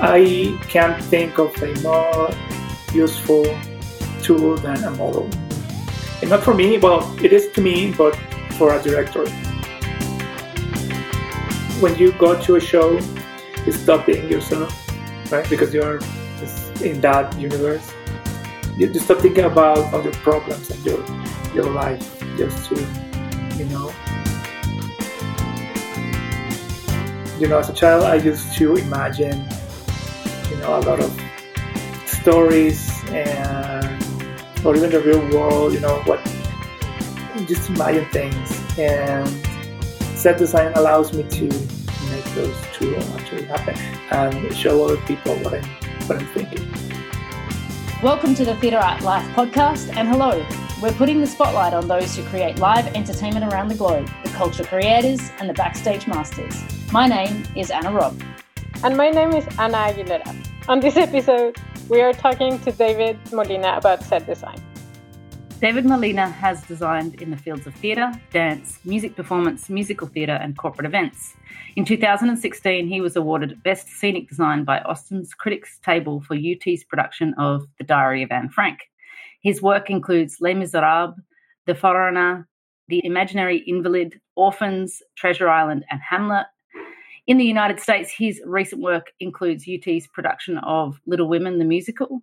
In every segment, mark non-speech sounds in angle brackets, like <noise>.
I can't think of a more useful tool than a model. And not for me, well, it is to me, but for a director. When you go to a show, you stop being yourself, right? Because you're in that universe. You just stop thinking about other problems and your your life, just to, you know. You know, as a child, I used to imagine, a lot of stories and or even the real world, you know, what just imagine things and set design allows me to make those two actually happen and show other people what I'm what I'm thinking. Welcome to the Theatre Art Life podcast and hello. We're putting the spotlight on those who create live entertainment around the globe, the culture creators and the backstage masters. My name is Anna Robb. And my name is Anna Aguilera. <laughs> On this episode, we are talking to David Molina about set design. David Molina has designed in the fields of theatre, dance, music performance, musical theatre, and corporate events. In 2016, he was awarded Best Scenic Design by Austin's Critics Table for UT's production of The Diary of Anne Frank. His work includes Les Miserables, The Foreigner, The Imaginary Invalid, Orphans, Treasure Island, and Hamlet. In the United States, his recent work includes UT's production of Little Women, the musical,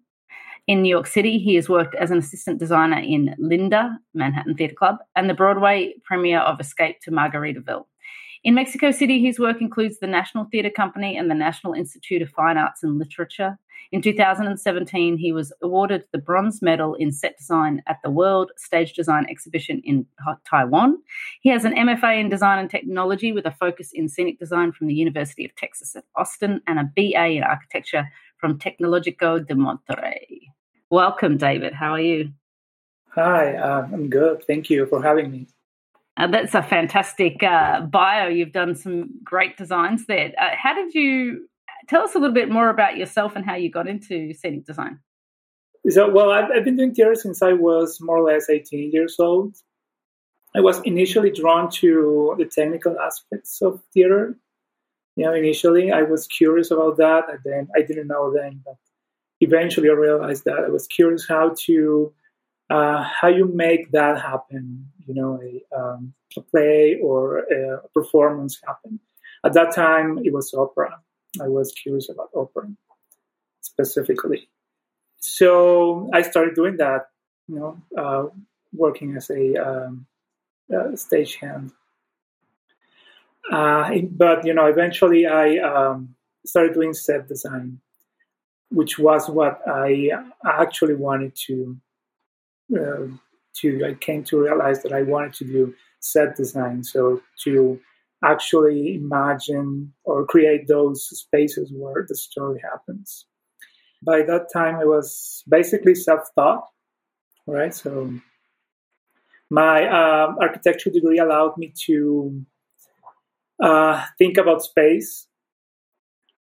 in New York City, he has worked as an assistant designer in Linda, Manhattan Theatre Club, and the Broadway premiere of Escape to Margaritaville. In Mexico City, his work includes the National Theatre Company and the National Institute of Fine Arts and Literature. In 2017, he was awarded the Bronze Medal in Set Design at the World Stage Design Exhibition in Taiwan. He has an MFA in Design and Technology with a focus in scenic design from the University of Texas at Austin and a BA in Architecture from Tecnológico de Monterrey. Welcome, David. How are you? Hi, uh, I'm good. Thank you for having me. Uh, that's a fantastic uh, bio. You've done some great designs there. Uh, how did you tell us a little bit more about yourself and how you got into scenic design? So, well, I've, I've been doing theater since I was more or less 18 years old. I was initially drawn to the technical aspects of theater. You know, initially I was curious about that, and then I didn't know then, but eventually I realized that I was curious how to uh, how you make that happen. You know, a, um, a play or a performance happen. At that time, it was opera. I was curious about opera specifically. So I started doing that. You know, uh, working as a um, uh, stagehand. Uh, but you know, eventually I um, started doing set design which was what I actually wanted to uh, to. I came to realize that I wanted to do set design, so to actually imagine or create those spaces where the story happens. By that time, I was basically self-taught, right? So my um, architecture degree allowed me to uh, think about space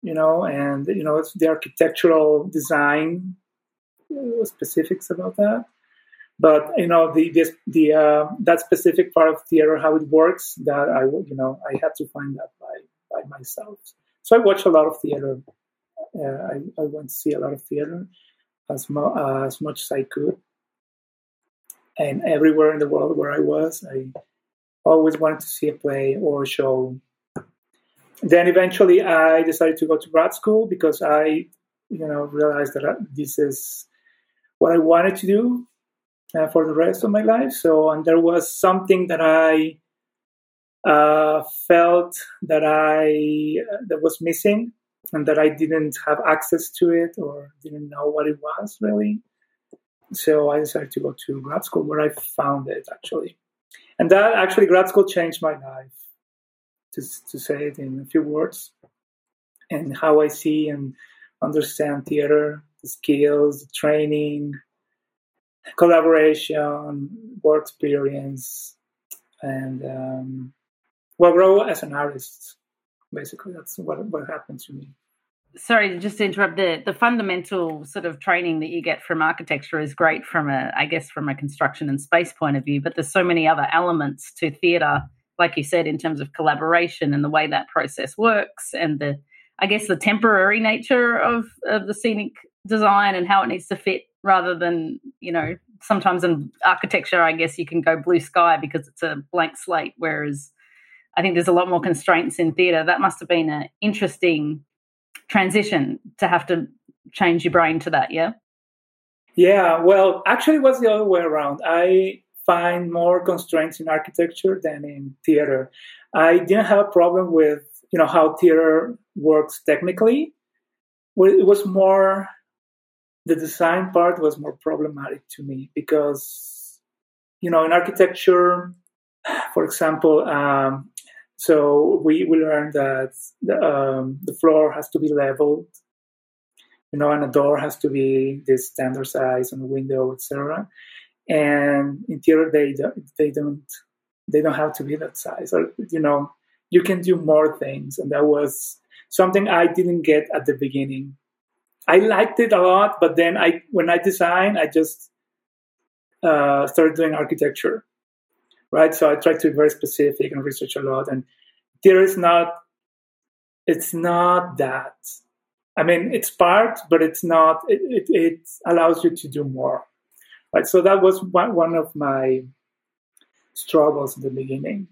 you know, and you know, the architectural design uh, specifics about that. But you know, the the, the uh, that specific part of theater, how it works, that I you know, I had to find that by by myself. So I watch a lot of theater. Uh, I, I went to see a lot of theater as mo- uh, as much as I could, and everywhere in the world where I was, I always wanted to see a play or a show then eventually I decided to go to grad school because I, you know, realized that this is what I wanted to do uh, for the rest of my life. So, and there was something that I uh, felt that I that was missing, and that I didn't have access to it or didn't know what it was really. So I decided to go to grad school where I found it actually, and that actually grad school changed my life to, to say it in a few words, and how I see and understand theater, the skills, the training, collaboration, work experience, and um, well, grow as an artist. Basically, that's what what happened to me. Sorry, just to interrupt. The the fundamental sort of training that you get from architecture is great from a, I guess, from a construction and space point of view. But there's so many other elements to theatre like you said, in terms of collaboration and the way that process works and the I guess, the temporary nature of, of the scenic design and how it needs to fit rather than, you know, sometimes in architecture, I guess you can go blue sky because it's a blank slate, whereas I think there's a lot more constraints in theatre. That must have been an interesting transition to have to change your brain to that, yeah? Yeah, well, actually, it was the other way around. I find more constraints in architecture than in theater. I didn't have a problem with you know how theater works technically. It was more the design part was more problematic to me because you know in architecture, for example, um, so we we learned that the, um, the floor has to be leveled you know, and a door has to be this standard size and a window, etc. And in theater, they they don't they don't have to be that size, or you know, you can do more things, and that was something I didn't get at the beginning. I liked it a lot, but then I when I designed, I just uh, started doing architecture, right? So I tried to be very specific and research a lot, and there is not it's not that I mean, it's part, but it's not. It, it, it, allows you to do more, right? So that was one, one of my struggles in the beginning.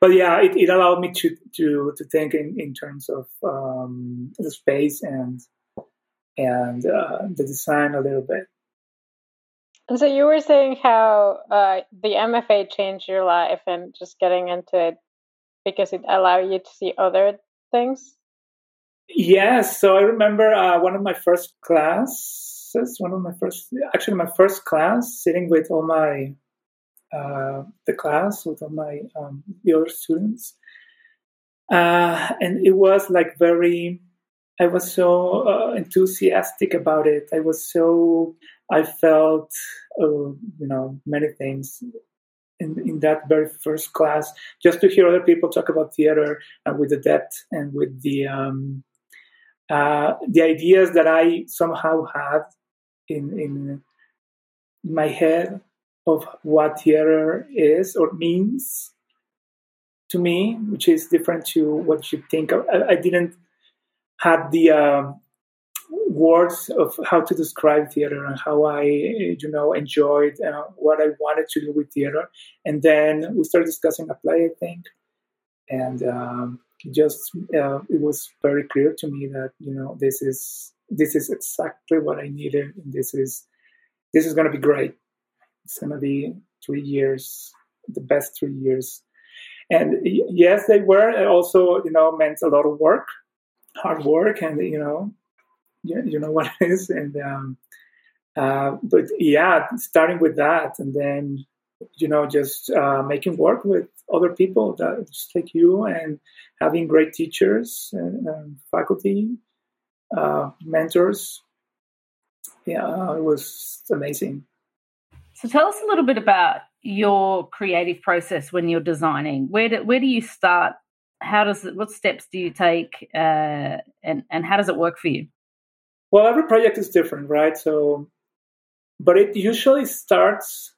But yeah, it, it allowed me to to to think in, in terms of um, the space and and uh, the design a little bit. And so you were saying how uh, the MFA changed your life and just getting into it because it allowed you to see other things. Yes, so I remember uh, one of my first classes, one of my first, actually my first class, sitting with all my uh, the class with all my um, the other students, uh, and it was like very. I was so uh, enthusiastic about it. I was so. I felt, uh, you know, many things in, in that very first class. Just to hear other people talk about theater and with the depth and with the um, uh, the ideas that I somehow had in, in my head of what theater is or means to me, which is different to what you think. I, I didn't have the uh, words of how to describe theater and how I, you know, enjoyed uh, what I wanted to do with theater. And then we started discussing a play, I think, and um, just uh, it was very clear to me that you know this is this is exactly what I needed, and this is this is going to be great. It's going to be three years, the best three years. And yes, they were. Also, you know, meant a lot of work, hard work, and you know, you, you know what <laughs> it is. And um, uh, but yeah, starting with that, and then you know, just uh, making work with other people that just like you and having great teachers and, and faculty, uh, mentors. Yeah, it was amazing. So tell us a little bit about your creative process when you're designing. Where do, where do you start? How does it, what steps do you take, uh, and and how does it work for you? Well, every project is different, right? So, but it usually starts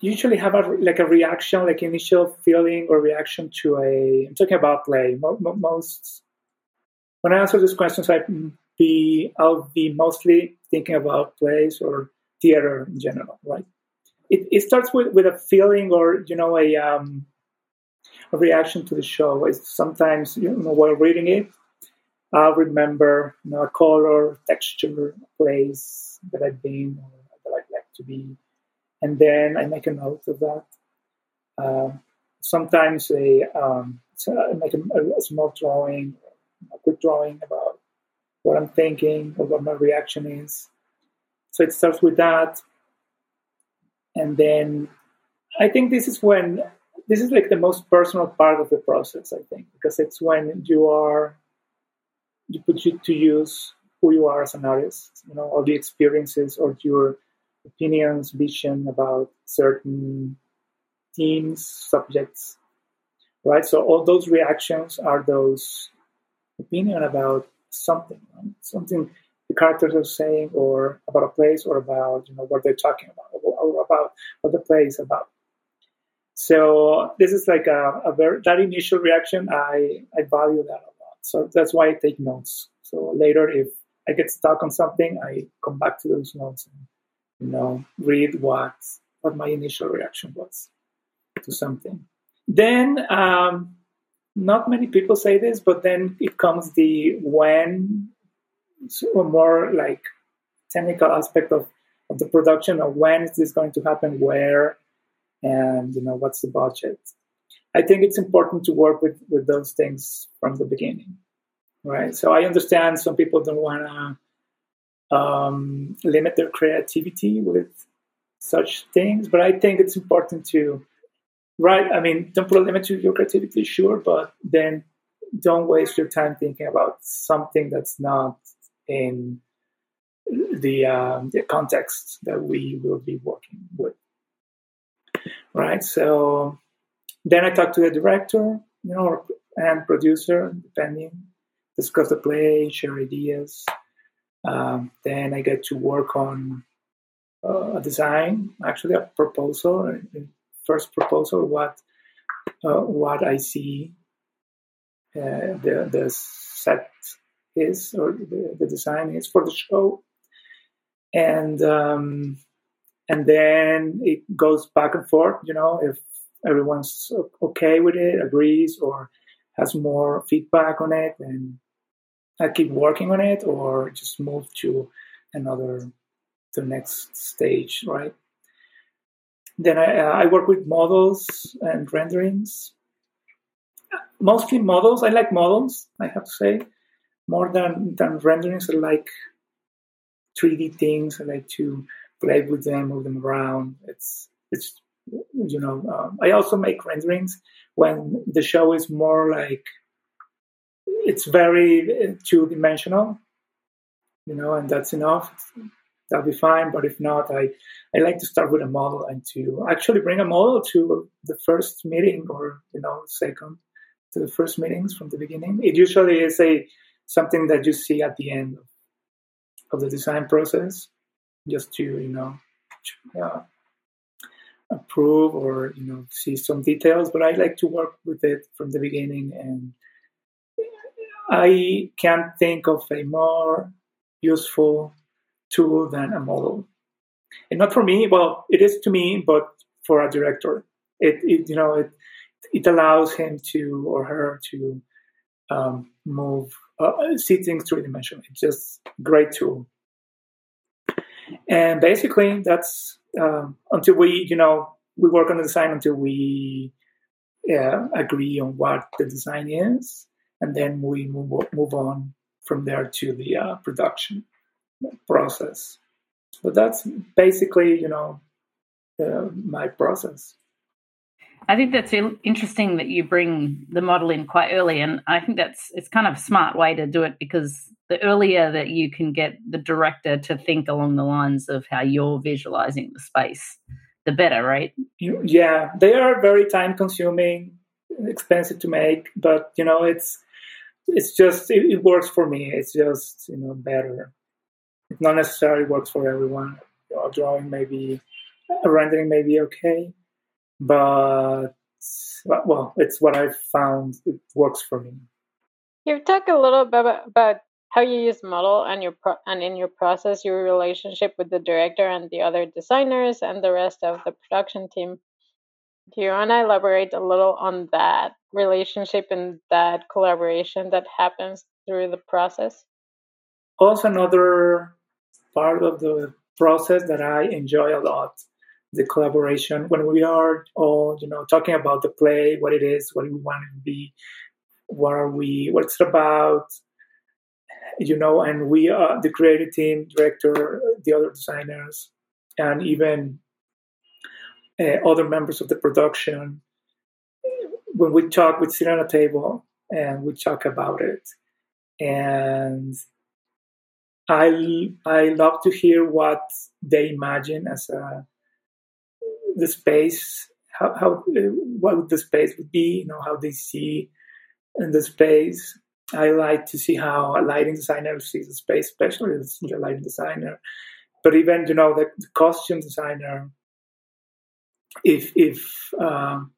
usually have a like a reaction, like initial feeling or reaction to a. I'm talking about play. Most when I answer these questions, I be I'll be mostly thinking about plays or theater in general, right? It, it starts with, with a feeling or you know a um, reaction to the show. is sometimes you know while reading it, I'll remember you know a color, texture, place that I've been or that I'd like to be and then I make a note of that. Uh, sometimes a, um, I make a, a, small drawing, a quick drawing about what I'm thinking or what my reaction is. So it starts with that, and then I think this is when this is like the most personal part of the process. I think because it's when you are you put you to use who you are as an artist, you know, all the experiences or your opinions, vision about certain themes, subjects, right? So all those reactions are those opinion about something, right? something the characters are saying, or about a place, or about you know what they're talking about, or about what the play is about. So this is like a, a very that initial reaction. I I value that a lot. So that's why I take notes. So later, if I get stuck on something, I come back to those notes and you know read what what my initial reaction was to something. Then um, not many people say this, but then it comes the when, so more like technical aspect of, of the production of when is this going to happen, where, and you know what's the budget. I think it's important to work with with those things from the beginning, right? So I understand some people don't want to um, limit their creativity with such things, but I think it's important to right? I mean, don't put a limit to your creativity, sure, but then don't waste your time thinking about something that's not in the um, the context that we will be working with, right? So then I talk to the director, you know, and producer, depending, discuss the play, share ideas. Um, then I get to work on uh, a design, actually a proposal, first proposal what uh, what I see uh, the the set is or the, the, design is for the show, and um, and then it goes back and forth. You know, if everyone's okay with it, agrees, or has more feedback on it, and I keep working on it, or just move to another the next stage, right? Then I, uh, I work with models and renderings. Mostly models. I like models, I have to say, more than, than renderings. I like 3D things. I like to play with them, move them around. It's, it's you know, um, I also make renderings when the show is more like, it's very uh, two dimensional, you know, and that's enough that'll be fine. But if not, I, I like to start with a model and to actually bring a model to the first meeting or, you know, second to the first meetings from the beginning. It usually is a something that you see at the end of the design process, just to, you know, uh, approve or, you know, see some details. But I like to work with it from the beginning and I can't think of a more useful tool than a model. And not for me, well, it is to me, but for a director. It, it you know, it, it allows him to or her to um, move, uh, see things three dimensionally. It's just great tool. And basically, that's um, until we, you know, we work on the design until we uh, agree on what the design is, and then we move move on from there to the uh, production process. But that's basically, you know, uh, my process. I think that's interesting that you bring the model in quite early, and I think that's it's kind of a smart way to do it because the earlier that you can get the director to think along the lines of how you're visualizing the space, the better, right? Yeah, they are very time consuming, expensive to make, but you know it's it's just it, it works for me. It's just you know better it not necessarily works for everyone. Drawing maybe, rendering may be okay, but well, it's what I've found. It works for me. You've talked a little bit about, about how you use model and your pro- and in your process, your relationship with the director and the other designers and the rest of the production team. Do you want to elaborate a little on that relationship and that collaboration that happens through the process? Also, another part of the process that I enjoy a lot. The collaboration when we are all, you know, talking about the play, what it is, what we want to be, what are we, what's it about, you know, and we are the creative team, director, the other designers, and even uh, other members of the production. When we talk, we sit on a table and we talk about it, and I I love to hear what they imagine as a the space how how what the space would be you know how they see in the space. I like to see how a lighting designer sees the space especially the lighting designer. But even you know the, the costume designer if if um,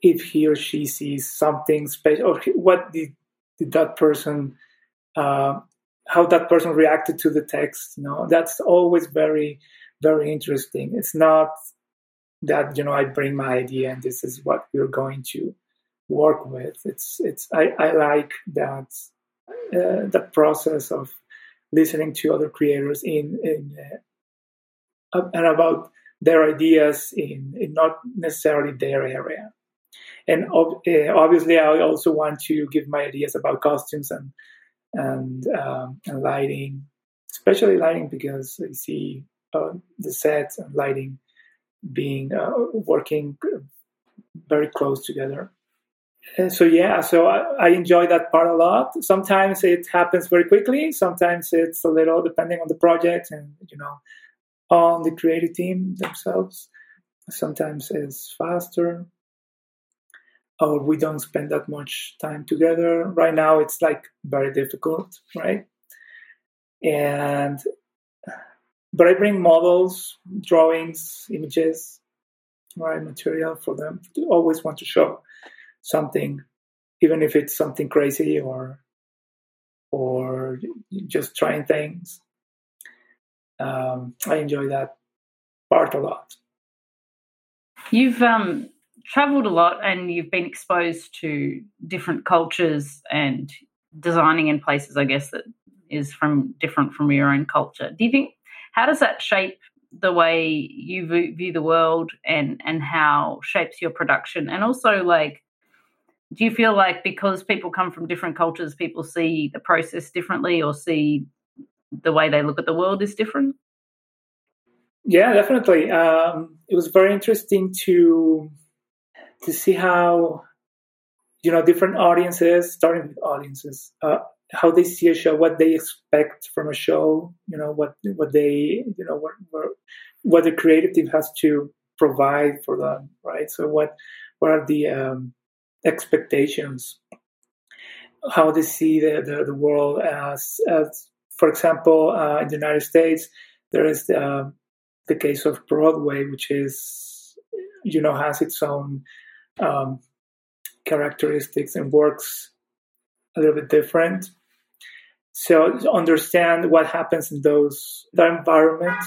if he or she sees something special or what the did that person uh, how that person reacted to the text you know that's always very very interesting. It's not that you know i bring my idea and this is what we're going to work with. It's it's i, I like that uh, that process of listening to other creators in in uh, and about their ideas in, in not necessarily their area. And ob- uh, obviously i also want to give my ideas about costumes and and, um, and lighting, especially lighting because I see the sets and lighting being uh, working very close together. And so yeah, so I, I, enjoy that part a lot. Sometimes it happens very quickly. Sometimes it's a little depending on the project and you know on the creative team themselves. Sometimes it's faster or we don't spend that much time together. Right now, it's like very difficult, right? And but I bring models, drawings, images, right, material for them. They always want to show something, even if it's something crazy or or just trying things. Um, I enjoy that part a lot. You've um, traveled a lot and you've been exposed to different cultures and designing in places, I guess, that is from different from your own culture. Do you think how does that shape the way you view the world and and how shapes your production? And also like do you feel like because people come from different cultures people see the process differently or see the way they look at the world is different? Yeah definitely. Um, it was very interesting to to see how you know different audiences, starting with audiences, uh, how they see a show, what they expect from a show, you know, what what they you know what what, the creative team has to provide for them, right? So what what are the um, expectations? How they see the, the, the world as, as, for example, uh, in the United States, there is the, the case of Broadway, which is you know has its own um, characteristics and works a little bit different. So understand what happens in those that environment,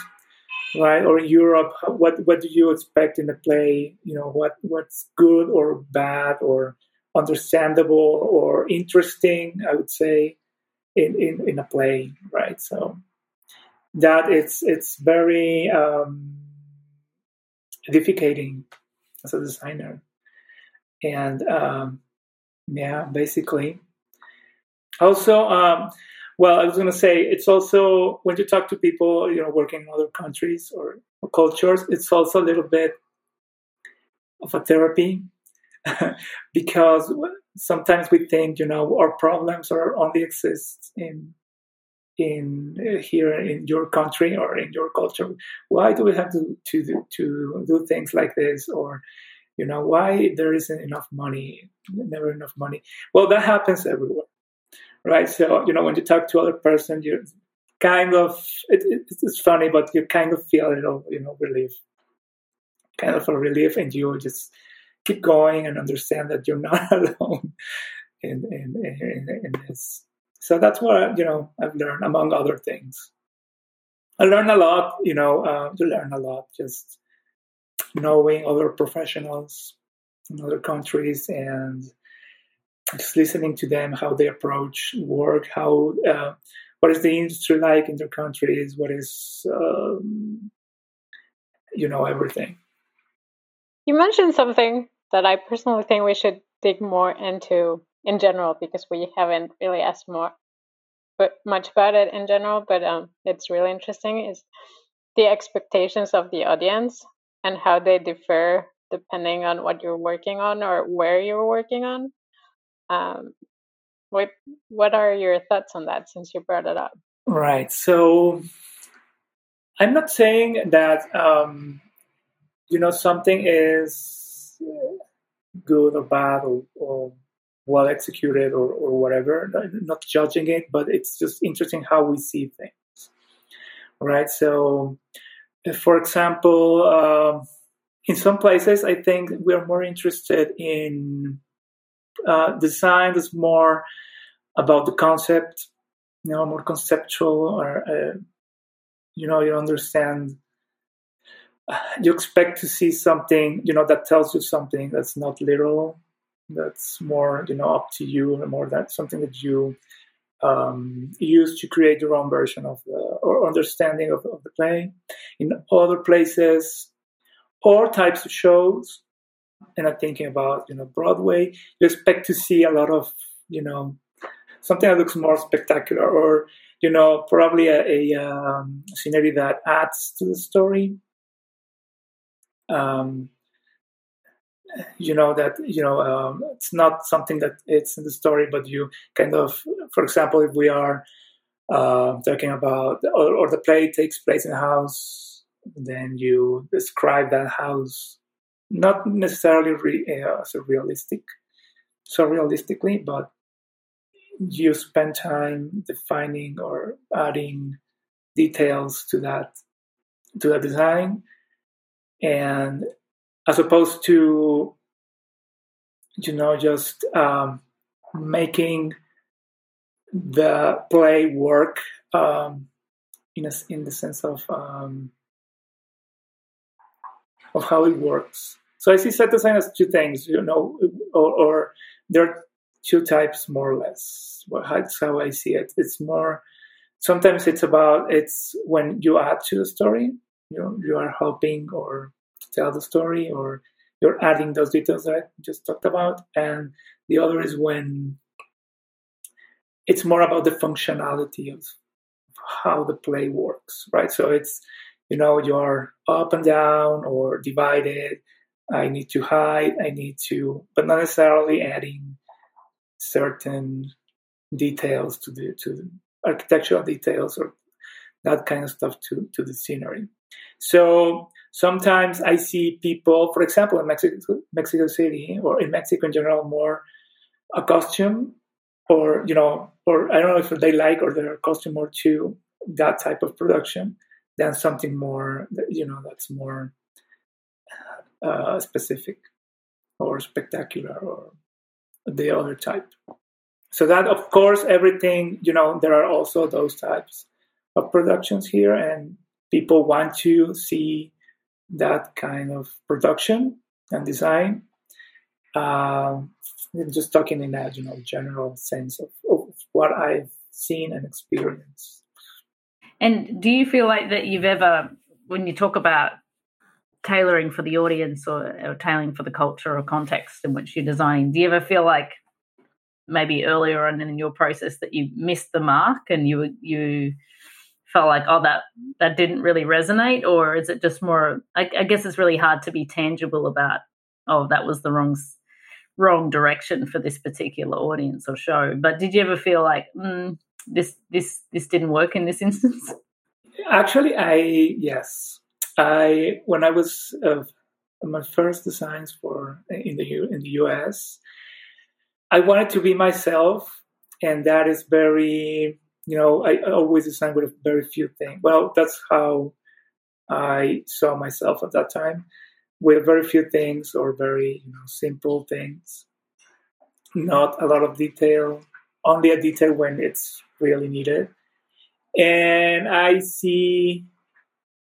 right? Or in Europe, what what do you expect in the play? You know, what what's good or bad or understandable or interesting? I would say in in, in a play, right? So that it's it's very um, edificating as a designer and um, yeah, basically. Also, um, well, I was going to say it's also when you talk to people, you know, working in other countries or, or cultures, it's also a little bit of a therapy. <laughs> Because sometimes we think, you know, our problems are only exist in in uh, here in your country or in your culture. Why do we have to to do, to do things like this? Or you know why there isn't enough money? Never enough money. Well that happens everywhere right? So you know when you talk to other person you kind of it, it, it's funny but you kind of feel a little you know relief kind of a relief and you just keep going and understand that you're <laughs> not alone in in, in, in this. So that's what you know i've learned among other things. I learned a lot you know uh, to learn a lot just knowing other professionals in other countries and just listening to them how they approach work how uh, what is the industry like in their countries what is um, you know everything you mentioned something that i personally think we should dig more into in general because we haven't really asked more but much about it in general but um, it's really interesting is the expectations of the audience and how they differ depending on what you're working on or where you're working on. Um, what what are your thoughts on that since you brought it up? Right. So I'm not saying that um, you know something is good or bad or, or well executed or, or whatever. Not judging it, but it's just interesting how we see things. Right. So for example, uh, in some places, I think we are more interested in uh, design that's more about the concept, you know, more conceptual, or uh, you know, you understand. You expect to see something, you know, that tells you something that's not literal, that's more, you know, up to you, or more that something that you um, use to create your own version of the or understanding of, of the play. In other places, or types of shows, and I'm thinking about you know Broadway, you expect to see a lot of you know something that looks more spectacular, or you know probably a, a um, scenery that adds to the story. Um, you know that you know um, it's not something that it's in the story, but you kind of, for example, if we are uh, talking about or, or the play takes place in a house, then you describe that house not necessarily re, uh, realistic, so realistically, but you spend time defining or adding details to that to the design and as opposed to you know just um, making the play work um, in a, in the sense of um, of how it works. So I see set design as two things, you know, or, or there are two types more or less. That's how I see it. It's more sometimes it's about it's when you add to the story, you know, you are helping or tell the story, or you're adding those details that I just talked about, and the other is when it's more about the functionality of how the play works, right? So it's you know you're up and down or divided. I need to hide. I need to, but not necessarily adding certain details to the to the architectural details or that kind of stuff to to the scenery. So sometimes I see people, for example, in Mexico, Mexico City or in Mexico in general, more a costume or you know, or I don't know if they like or they're accustomed more to that type of production than something more, you know, that's more uh, specific or spectacular or the other type. So that, of course, everything, you know, there are also those types of productions here, and people want to see that kind of production and design. Um, just talking in that, you know, general sense of, of what I've seen and experienced. And do you feel like that you've ever, when you talk about tailoring for the audience or, or tailoring for the culture or context in which you're designing, do you ever feel like maybe earlier on in your process that you missed the mark and you you felt like oh that that didn't really resonate or is it just more I, I guess it's really hard to be tangible about oh that was the wrong wrong direction for this particular audience or show. But did you ever feel like mm, this this this didn't work in this <laughs> instance? Actually, I yes, I when I was uh, my first designs for in the in the US, I wanted to be myself, and that is very you know I, I always design with very few things. Well, that's how I saw myself at that time with very few things or very you know simple things not a lot of detail only a detail when it's really needed and i see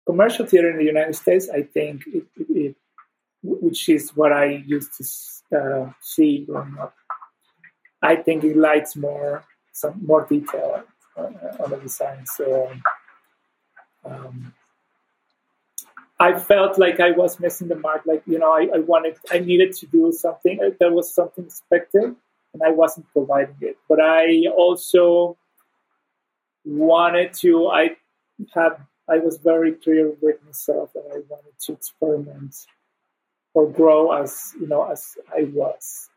commercial theater in the united states i think it, it, it, which is what i used to uh, see growing up i think it lights more some more detail uh, on the design so um, I felt like I was missing the mark. Like you know, I, I wanted, I needed to do something. Uh, there was something expected, and I wasn't providing it. But I also wanted to. I had. I was very clear with myself that I wanted to experiment or grow as you know as I was.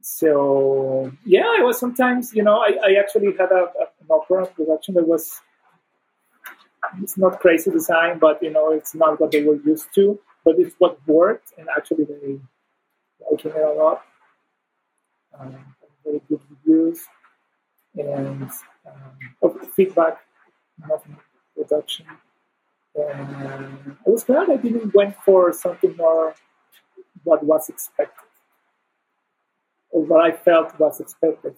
So yeah, I was sometimes you know I, I actually had a, a, an opera production that was it's not crazy design, but you know, it's not what they were used to. But it's what worked, and actually they liking it a lot. Um, very good reviews and um, feedback, not production. And I was glad I didn't went for something more what was expected, or what I felt was expected.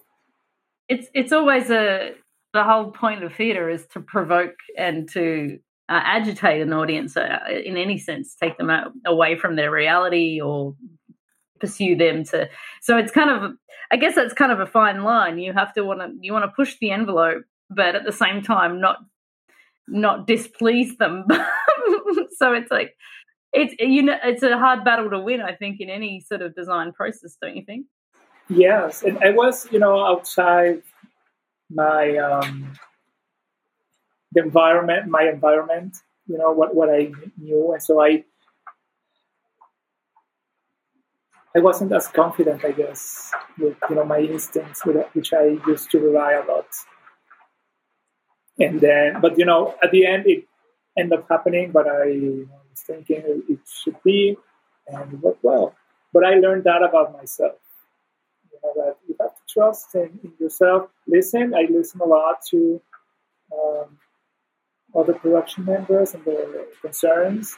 it's it's always a the whole point of theatre is to provoke and to uh, agitate an audience uh, in any sense, take them out, away from their reality or pursue them to. So it's kind of, I guess that's kind of a fine line. You have to want to you want to push the envelope, but at the same time not not displease them. <laughs> so it's like it's you know it's a hard battle to win. I think in any sort of design process, don't you think? Yes, and I was you know outside my um, the environment, my environment, you know what what I knew, and so I I wasn't as confident, I guess, with you know my instincts, which I used to rely a lot. And then, but you know, at the end, it ended up happening. But I was thinking it should be, and it worked well. But I learned that about myself. You know that you have to trust in, in yourself. Listen. I listen a lot to um, other production members and their concerns,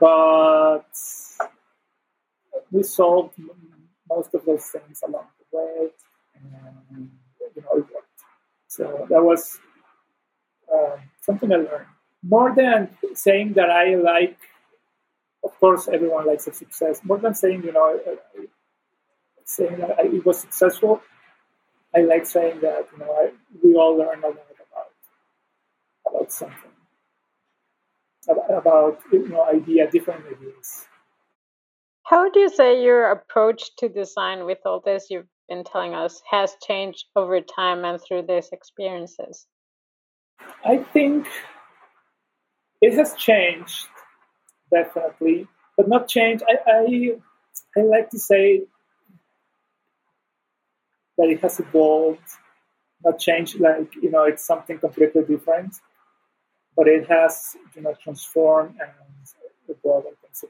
but we solved most of those things along the way, and you know it worked. So that was uh, something I learned. More than saying that I like, of course, everyone likes a success. More than saying you know, saying that it was successful, I like saying that you know I, we all learn a lot about about something about you know idea different ideas. How would you say your approach to design with all this you've been telling us has changed over time and through these experiences? I think it has changed definitely, but not changed. I, I, I like to say that it has evolved, not changed. Like you know, it's something completely different, but it has you know transformed and evolved. I think so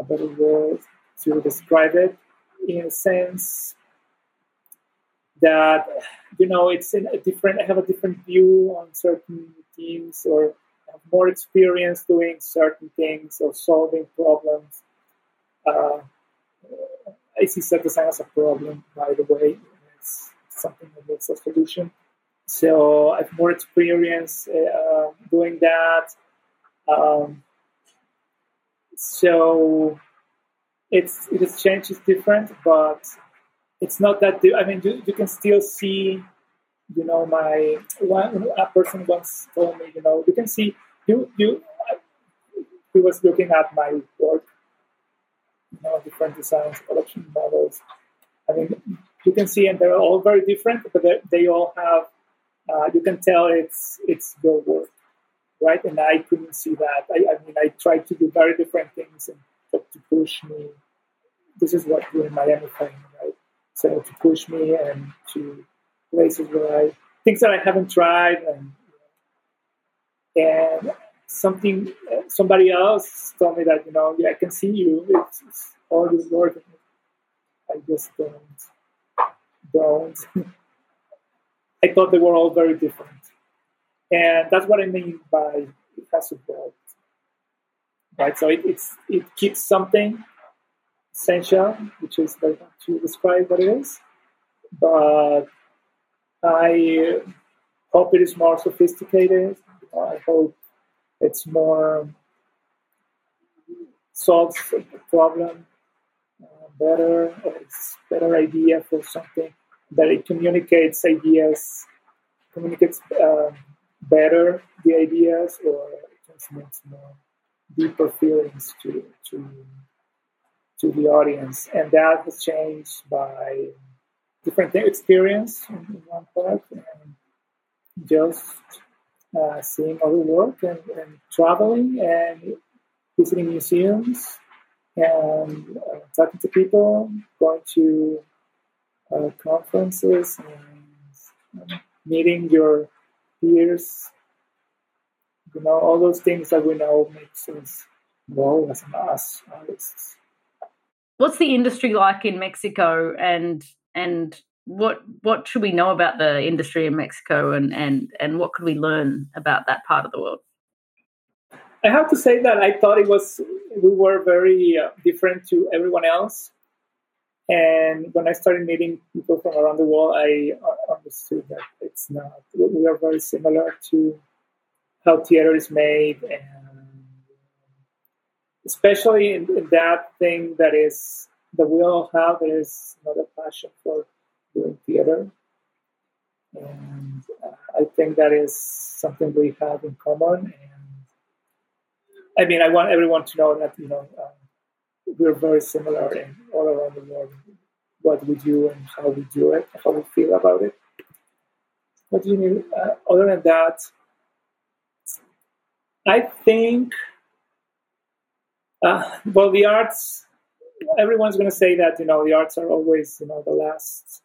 a better word to describe it in a sense that you know it's in a different i have a different view on certain teams or have more experience doing certain things or solving problems. Uh, i see set design as a problem by the way. It's something that needs a solution. So i have more experience uh, doing that. Um, so it's it has changed. It's different, but it's not that. I mean, you, you can still see. You know, my one a person once told me. You know, you can see you you. He was looking at my work. You know, different designs, collection models. I mean, you can see, and they're all very different, but they all have. Uh, you can tell it's it's your work right? And I couldn't see that. I, I mean, I tried to do very different things and to push me. This is what doing Miami thing? So to push me and to places where I things that I haven't tried and and something somebody else told me that you know yeah I can see you it's, it's all this work I just don't don't <laughs> I thought they were all very different and that's what I mean by it has evolved. Right? So it, it's it keeps something essential, which is very hard to describe what it is. But I hope it is more sophisticated. I hope it's more solves the problem uh, better, or it's better idea for something that it communicates ideas, communicates um, better the ideas or it transmits more deeper feelings to to to the audience, and that has changed by different experience in one part and just uh, seeing other work and, and, traveling and visiting museums and uh, talking to people, going to uh, conferences and um, meeting your peers, you know, all those things that we know makes us grow as us artists. What's the industry like in Mexico, and and what what should we know about the industry in Mexico, and and and what could we learn about that part of the world? I have to say that I thought it was we were very uh, different to everyone else. And when I started meeting people from around the world, I understood that it's not. We are very similar to how theater is made, and especially in, in that thing that is that we all have is another passion for doing theater, and uh, I think that is something we have in common. And I mean, I want everyone to know that you know. Um, we're very similar in all around the world what we do and how we do it, how we feel about it. Do you mean? Uh, other than that, I think, uh, well, the arts, everyone's going to say that, you know, the arts are always, you know, the last,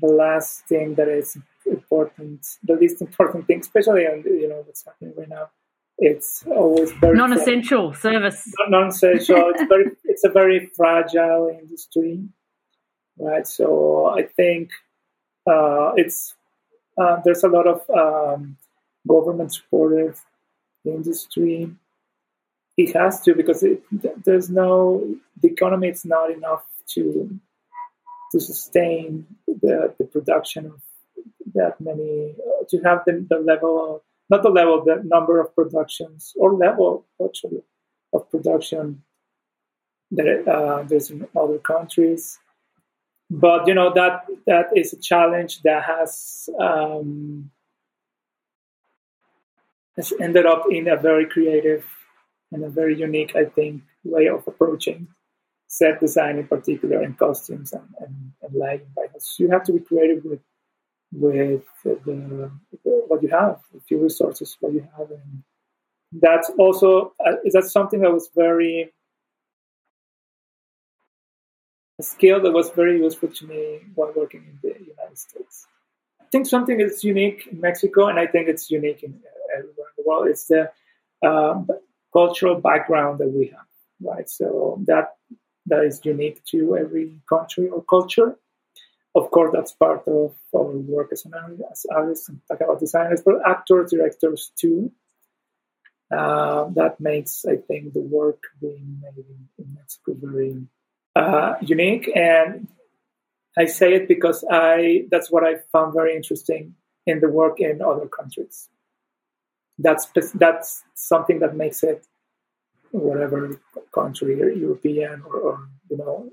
the last thing that is important, the least important thing, especially on, you know, what's happening right now it's always very non-essential service. Non-essential. it's very. It's a very fragile industry, right? So I think uh, it's uh, there's a lot of um, government supported industry. It has to because it, there's no the economy. It's not enough to to sustain the, the production of that many to have the, the level of not the level, the number of productions or level actually of production that uh, there's in other countries. But you know that that is a challenge that has um, has ended up in a very creative and a very unique, I think, way of approaching set design in particular and costumes and, and, and lighting. Right? So you have to be creative with with the, the, what you have, a few resources, what you have, and that's also uh, is that something that was very a skill that was very useful to me while working in the United States. I think something is unique in Mexico, and I think it's unique in uh, everywhere in the world. It's the um, cultural background that we have, right? So that that is unique to every country or culture of course, that's part of our work as an as artists and talk about designers, but actors, directors too. Uh, that makes, I think, the work being made in, in Mexico very uh, unique. And I say it because I that's what I found very interesting in the work in other countries. That's that's something that makes it whatever country, or European or, or you know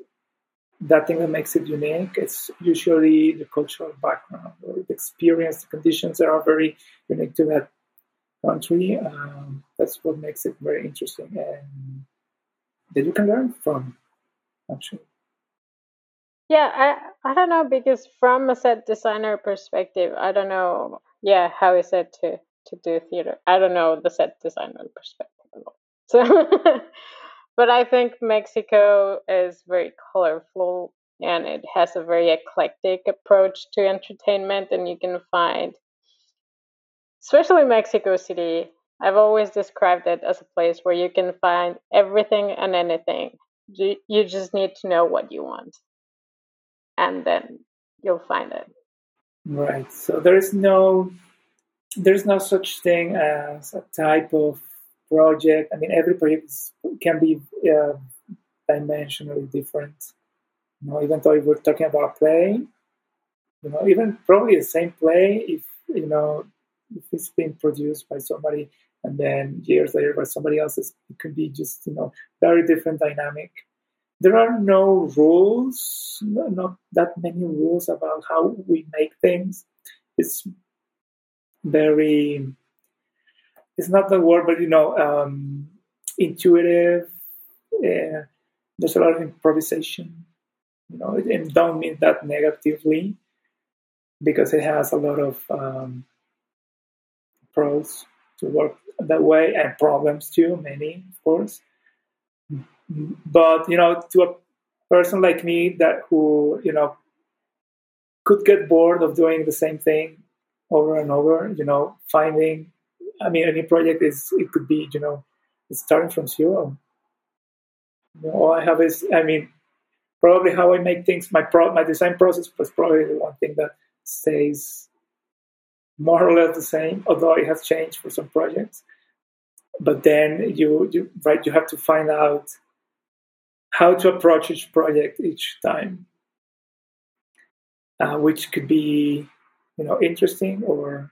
that thing that makes it unique is usually the cultural background or the experience, the conditions that are very unique to that country. Um, that's what makes it very interesting and that you can learn from, actually. Yeah, I I don't know because from a set designer perspective, I don't know. Yeah, how is it to to do theater? I don't know the set designer perspective at all. <laughs> So But I think Mexico is very colorful and it has a very eclectic approach to entertainment, and you can find, especially Mexico City, I've always described it as a place where you can find everything and anything. You, you just need to know what you want, and then you'll find it. Right. So there is no there's no such thing as a type of project. I mean, every project can be uh, dimensionally different. You know, even though we're talking about a play, you know, even probably the same play, if you know, if it's been produced by somebody and then years later by somebody else, it could be just you know very different dynamic. There are no rules, not that many rules about how we make things. It's very it's not the word, but you know, um, intuitive. Uh, there's a lot of improvisation, you know, and don't mean that negatively, because it has a lot of um, pros to work that way and problems too, many of course. But you know, to a person like me that who you know could get bored of doing the same thing over and over, you know, finding I mean, any project is it could be you know starting from zero. You know, all I have is I mean, probably how I make things. My pro my design process was probably the one thing that stays more or less the same, although it has changed for some projects. But then you, you right you have to find out how to approach each project each time, uh, which could be you know interesting or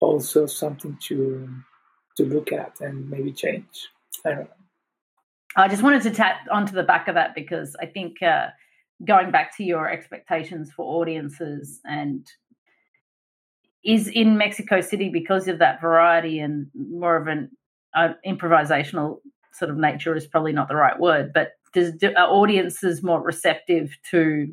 also something to to look at and maybe change. I don't know. I just wanted to tap onto the back of that because I think uh, going back to your expectations for audiences and is in Mexico City because of that variety and more of an uh, improvisational sort of nature is probably not the right word, but does do, are audiences more receptive to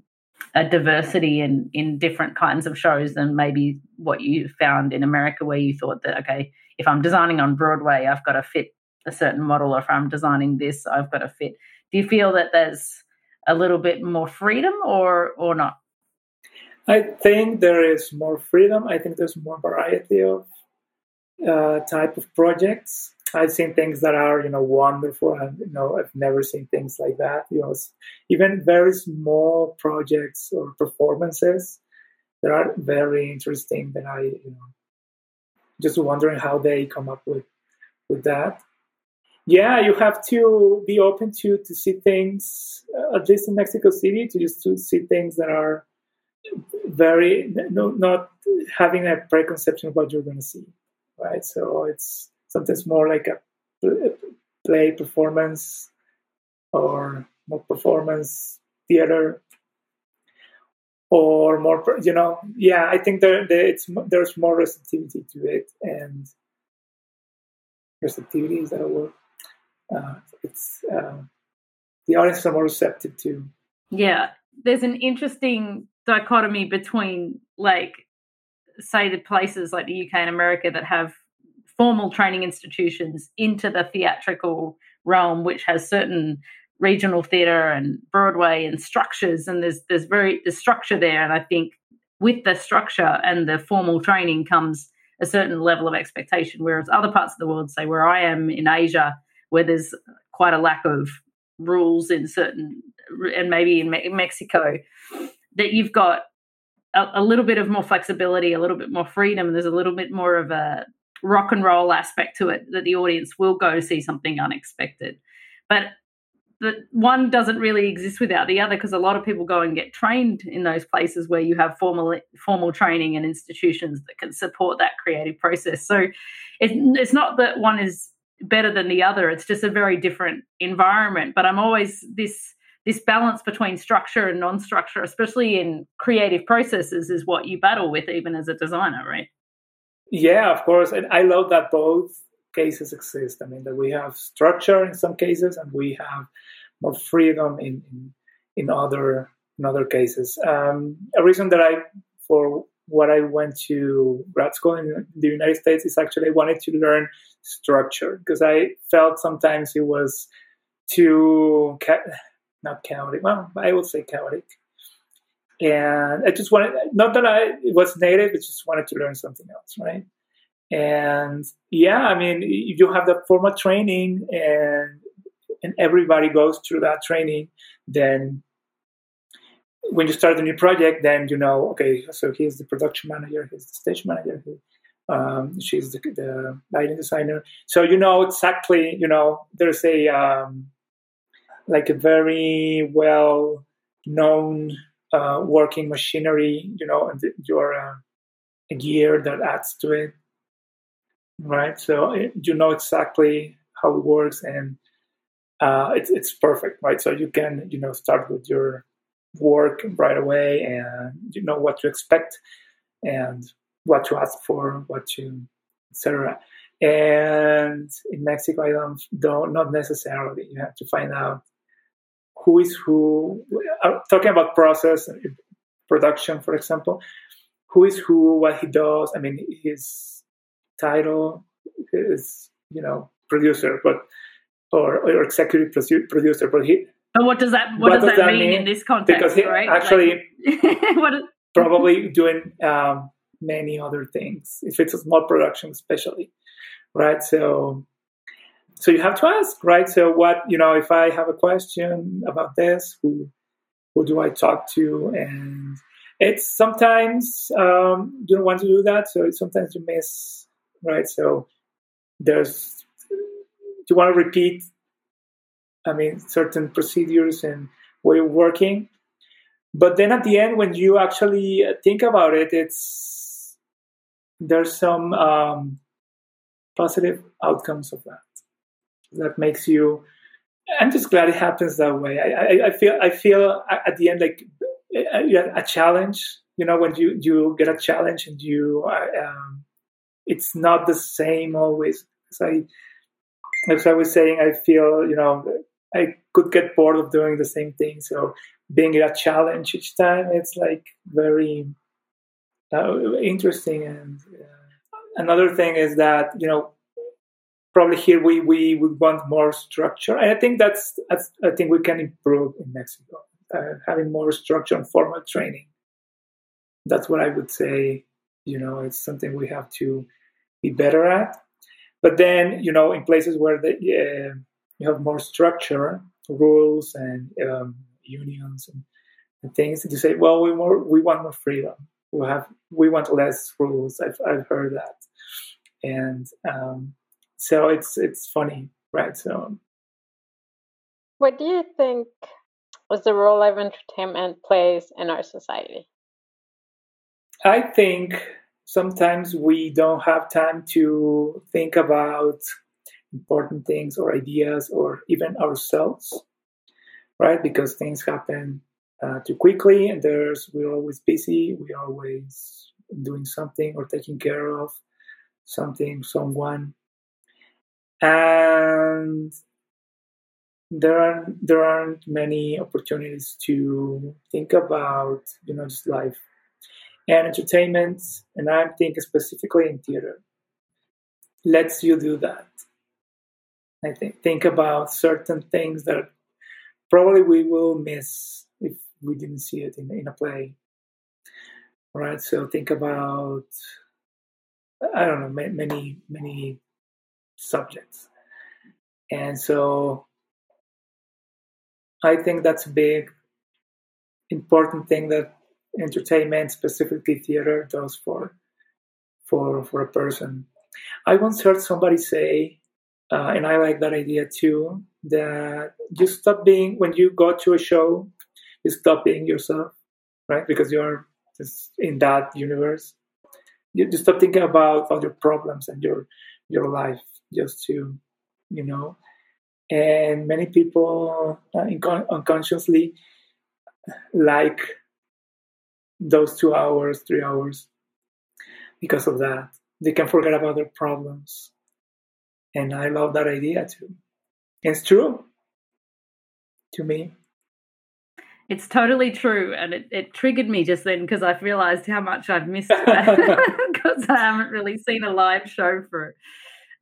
a diversity in in different kinds of shows than maybe what you found in America, where you thought that okay, if I'm designing on Broadway, I've got to fit a certain model, or if I'm designing this, I've got to fit. Do you feel that there's a little bit more freedom, or or not? I think there is more freedom. I think there's more variety of uh, type of projects. I've seen things that are, you know, wonderful, and you know, I've never seen things like that. You know, even very small projects or performances that are very interesting. That I, you know, just wondering how they come up with with that. Yeah, you have to be open to to see things, uh, at least in Mexico City, to just to see things that are very no, not having a preconception of what you're going to see, right? So it's sometimes more like a play performance or more performance theater or more you know yeah i think there, there there's more receptivity to it and receptivity is that a word? Uh, it's uh, the audience are more receptive to. Yeah there's an interesting dichotomy between like say the places like the UK and America that have formal training institutions into the theatrical realm which has certain regional theater and Broadway and structures and there's there's very the structure there and I think with the structure and the formal training comes a certain level of expectation whereas other parts of the world say where I am in Asia where there's quite a lack of rules in certain and maybe in Mexico that you've got a, a, little bit of more flexibility, a little bit more freedom. There's a little bit more of a rock and roll aspect to it that the audience will go to see something unexpected. But the one doesn't really exist without the other because a lot of people go and get trained in those places where you have formal formal training and institutions that can support that creative process. So it, it's not that one is better than the other. It's just a very different environment. But I'm always this this balance between structure and non-structure, especially in creative processes, is what you battle with even as a designer, right? Yeah, of course. And I love that both cases exist. I mean that we have structure in some cases and we have more freedom in in, in other in other cases. Um, a reason that I for what I went to grad school in the United States is actually I wanted to learn structure because I felt sometimes it was too not chaotic. Well, I would say chaotic. And I just wanted, not that I was native, I just wanted to learn something else, right? And yeah, I mean, you have the formal training and and everybody goes through that training, then when you start a new project, then you know, okay, so he's the production manager, he's the stage manager, he, um, she's the, the, lighting designer. So you know exactly, you know, there's a um, like a very well known uh, working machinery, you know, and your uh, gear that adds to it, right? So it, you know exactly how it works, and uh, it's it's perfect, right? So you can you know start with your work right away, and you know what to expect, and what to ask for, what to, etc. And in Mexico, I don't, don't not necessarily. You have to find out who is who. Uh, talking about process production, for example, who is who, what he does. I mean, his title is you know producer, but or, or executive producer, but he. But what does that what, what does, does, that, mean, mean, in this context? Because he right? actually, <laughs> like, is, <laughs> probably doing um, many other things. If it's a small production, especially, right? So so you have to ask, right? So what you know, if I have a question about this, who who do I talk to? And it's sometimes um, you don't want to do that, so sometimes you miss, right? So there's you want to repeat I mean, certain procedures and way of working. But then at the end, when you actually think about it, it's there's some um, positive outcomes of that. That makes you. I'm just glad it happens that way. I, I, I feel I feel at the end like a challenge. You know, when you you get a challenge and you, um, it's not the same always. As I as I was saying, I feel you know I could get bored of doing the same thing. So being a challenge each time, it's like very uh, interesting. And uh, another thing is that you know probably here we we would want more structure, and I think that's, that's I think we can improve in Mexico, uh, having more structure and formal training. That's what I would say. You know, it's something we have to be better at. But then, you know, in places where the, uh, you have more structure, rules, and um, unions and, and, things, and you say, well, we more we want more freedom. We have we want less rules. I've I've heard that, and um, so it's it's funny, right? So, what do you think is the role of entertainment plays in our society? I think sometimes we don't have time to think about important things or ideas or even ourselves, right? Because things happen uh, too quickly and there's we're always busy, we're always doing something or taking care of something, someone. And there are there aren't many opportunities to think about, you know, just life and entertainment, and I'm thinking specifically in theater, lets you do that. I think think about certain things that probably we will miss if we didn't see it in, in a play. Right? So think about I don't know many many subjects, and so I think that's a big important thing that entertainment, specifically theater, does for for for a person. I once heard somebody say, uh, and I like that idea too, that you stop being when you go to a show, you stop being yourself, right? Because you're just in that universe. You just stop thinking about all your problems and your your life, just to, you know. And many people uh, unconsciously like those two hours, three hours because of that. They can forget about their problems. And I love that idea too. It's true to me. It's totally true. And it, it triggered me just then because I've realized how much I've missed <laughs> because <laughs> I haven't really seen a live show for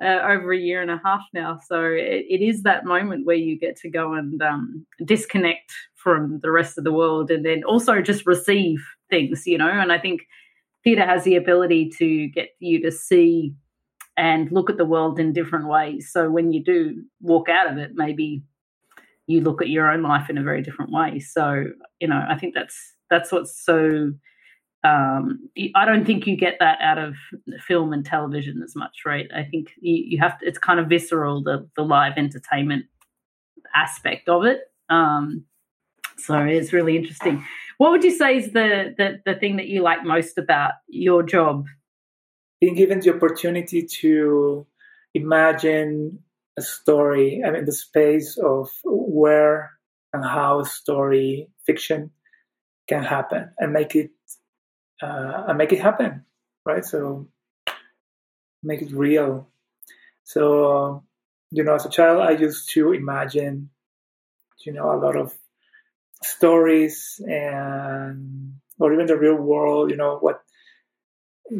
uh, over a year and a half now. So it, it is that moment where you get to go and um, disconnect from the rest of the world and then also just receive things, you know. And I think theatre has the ability to get you to see and look at the world in different ways. So when you do walk out of it, maybe you look at your own life in a very different way. So, you know, I think that's that's what's so um, I don't think you get that out of film and television as much, right? I think you, you have to, it's kind of visceral, the, the live entertainment aspect of it. Um, so it's really interesting. What would you say is the, the, the thing that you like most about your job? Being given the opportunity to imagine a story, I mean, the space of where and how story fiction can happen and make it uh, and make it happen, right? So make it real. So you know, as a child, I used to imagine, you know, a lot of stories and or even the real world. You know, what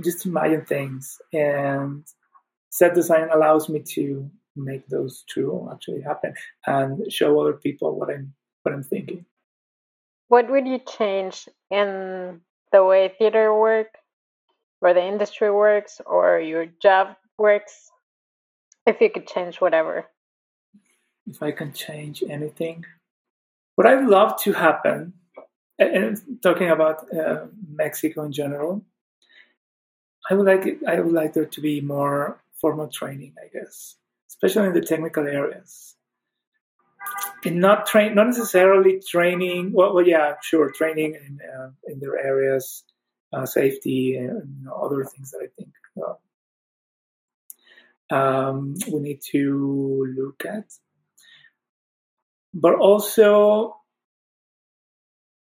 just imagine things and set design allows me to make those two actually happen and show other people what I'm what I'm thinking. What would you change in the way theater work or the industry works or your job works if you could change whatever. If i can change anything. What i'd love to happen and talking about uh, mexico in general i would like it, i would like there to be more formal training i guess especially in the technical areas not train, not necessarily training. Well, well yeah, sure, training in uh, in their areas, uh, safety, and you know, other things that I think uh, um, we need to look at. But also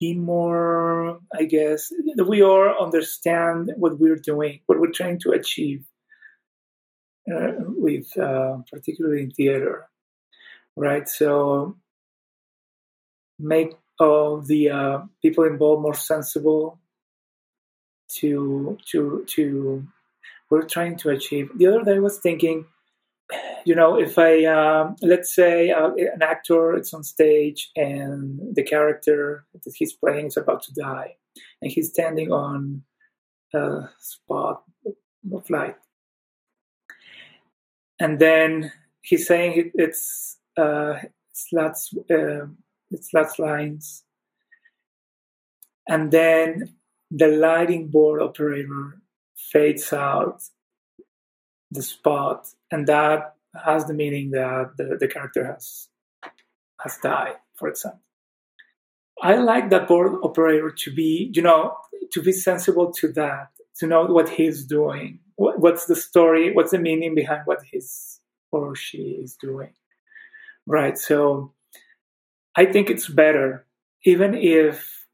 be more, I guess, we all understand what we're doing, what we're trying to achieve uh, with, uh, particularly in theater, right? So make all the uh, people involved more sensible to to to we're trying to achieve. The other day I was thinking, you know, if I um, let's say uh, an actor is on stage and the character that he's playing is about to die, and he's standing on a spot of light, and then he's saying it's uh, slats uh, slats lines, and then the lighting board operator fades out the spot, and that has the meaning that the, the character has has died, for example. I like that board operator to be, you know, to be sensible to that, to know what he's doing, what, what's the story, what's the meaning behind what he's or she is doing, right? So, I think it's better, even if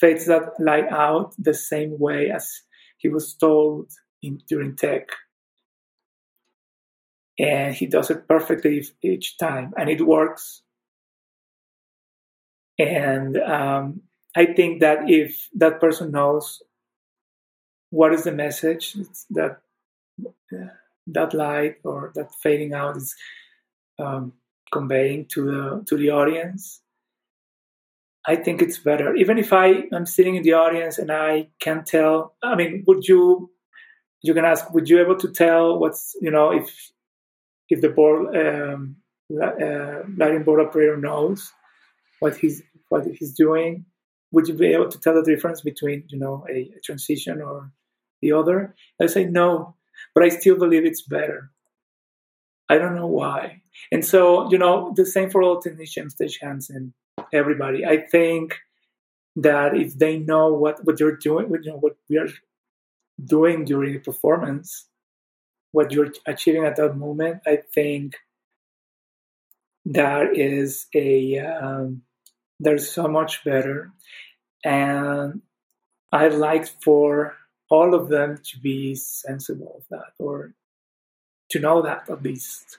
fades that light out the same way as he was told in, during tech and he does it perfectly each time, and it works. And um, I think that if that person knows what is the message that that light or that fading out is um, conveying to the to the audience, I think it's better. Even if I am sitting in the audience and I can't tell, I mean, would you? You can ask, would you able to tell what's you know if if the board um, uh, lighting board operator knows what he's what he's doing, would you be able to tell the difference between you know a, a transition or the other? I say no, but I still believe it's better. I don't know why. And so, you know, the same for all technicians, stage hands, and everybody. I think that if they know what, what they're doing, you know, what we are doing during a performance, what you're achieving at that moment, I think that is a um, there's so much better, and I like for all of them to be sensible of that or to know that at least.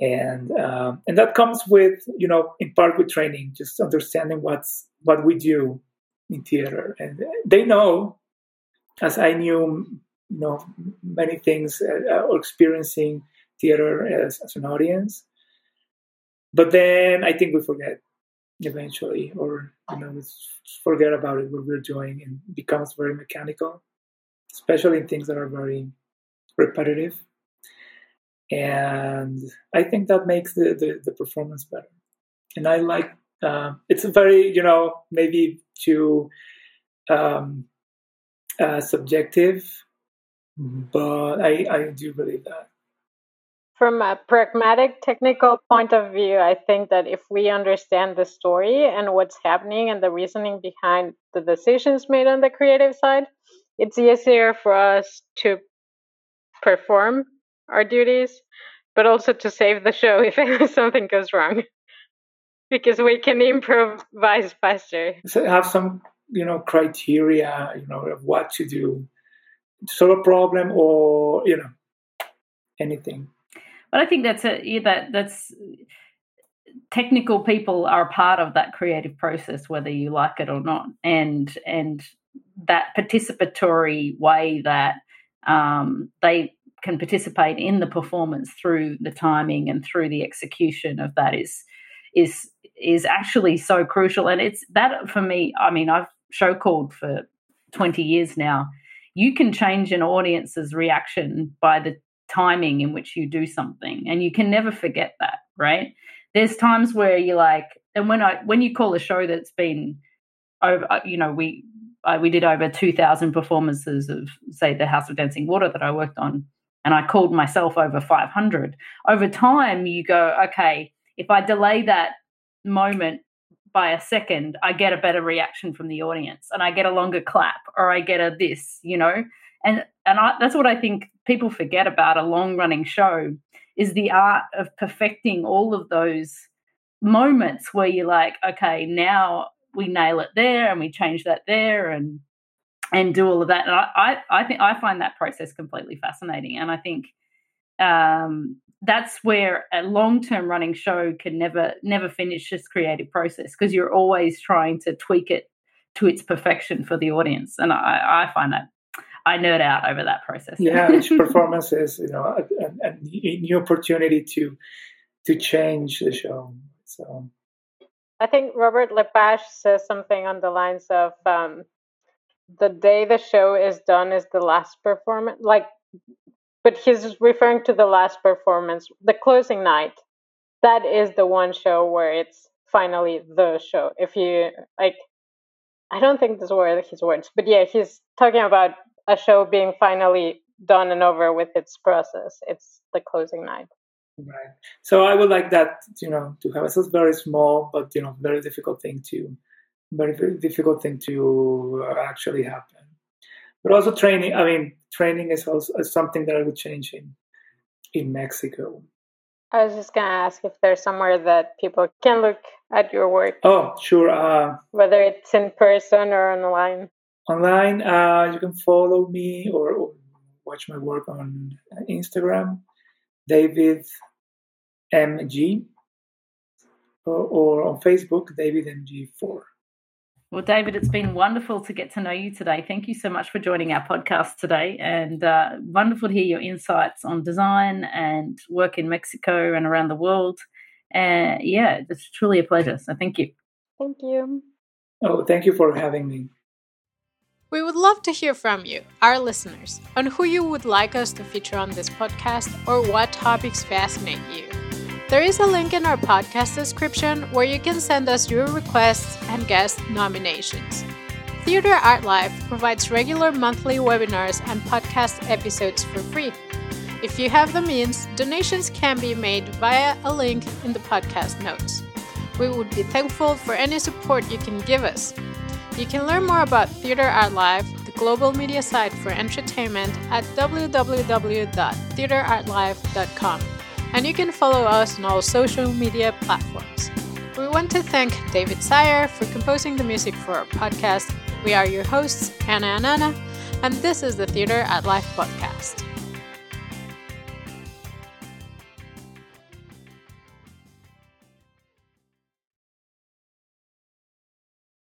And um, and that comes with you know in part with training, just understanding what's what we do in theater, and they know, as I knew you know many things uh, or experiencing theater as, as an audience. But then i think we forget eventually or you know forget about it what we're doing and becomes very mechanical especially in things that are very repetitive and i think that makes the, the, the performance better and i like uh, it's a very you know maybe too um, uh, subjective but I, I do believe that. From a pragmatic technical point of view, I think that if we understand the story and what's happening and the reasoning behind the decisions made on the creative side, it's easier for us to perform our duties, but also to save the show <laughs> if something goes wrong. because we can improvise faster. So have some, you know, criteria, you know, of what to do solve a problem or you know anything but i think that's a yeah, that that's technical people are a part of that creative process whether you like it or not and and that participatory way that um, they can participate in the performance through the timing and through the execution of that is is is actually so crucial. And it's that for me i mean i've show called for 20 years now. You can change an audience's reaction by the timing in which you do something and you can never forget that right? There's times where you're like and when i when you call a show that's been over uh, you know we uh, we did over 2000 performances of say the house of dancing water that i worked on and I called myself over 500. Over time, you go, okay, if I delay that moment by a second, I get a better reaction from the audience and I get a longer clap or I get a this, you know? And and I, that's what I think people forget about a long running show is the art of perfecting all of those moments where you're like, okay, now we nail it there and we change that there and and do all of that. And I, I, I think I find that process completely fascinating. And I think um, that's where a long-term running show can never never finish this creative process because you're always trying to tweak it to its perfection for the audience. And I, I find that I nerd out over that process. yeah, <laughs> each performance is you know a, a, a, new opportunity to to change the show. So I think Robert Lepage says something on the lines of um, the day the show is done is the last performance. Like, but he's referring to the last performance, the closing night. That is the one show where it's finally the show. If you like, I don't think these were his words, but yeah, he's talking about a show being finally done and over with its process. It's the closing night. Right. So I would like that, you know, to have a very small, but you know, very difficult thing to, very, very difficult thing to actually happen. But also training. I mean, training is also something that I would change in in Mexico. I was just gonna ask if there's somewhere that people can look at your work. Oh, sure. Uh, Whether it's in person or online. Online, uh, you can follow me or, or watch my work on Instagram David MG, or, or on Facebook, David MG4. Well, David, it's been wonderful to get to know you today. Thank you so much for joining our podcast today, and uh, wonderful to hear your insights on design and work in Mexico and around the world. Uh, yeah, it's truly a pleasure. So, thank you. Thank you. Oh, thank you for having me. We would love to hear from you, our listeners, on who you would like us to feature on this podcast or what topics fascinate you. There is a link in our podcast description where you can send us your requests and guest nominations. Theater Art Life provides regular monthly webinars and podcast episodes for free. If you have the means, donations can be made via a link in the podcast notes. We would be thankful for any support you can give us. You can learn more about Theater Art Life, the global media site for entertainment, at www.theaterartlife.com. And you can follow us on all social media platforms. We want to thank David Sayer for composing the music for our podcast. We are your hosts, Anna and Anna, and this is the Theater Art Life podcast.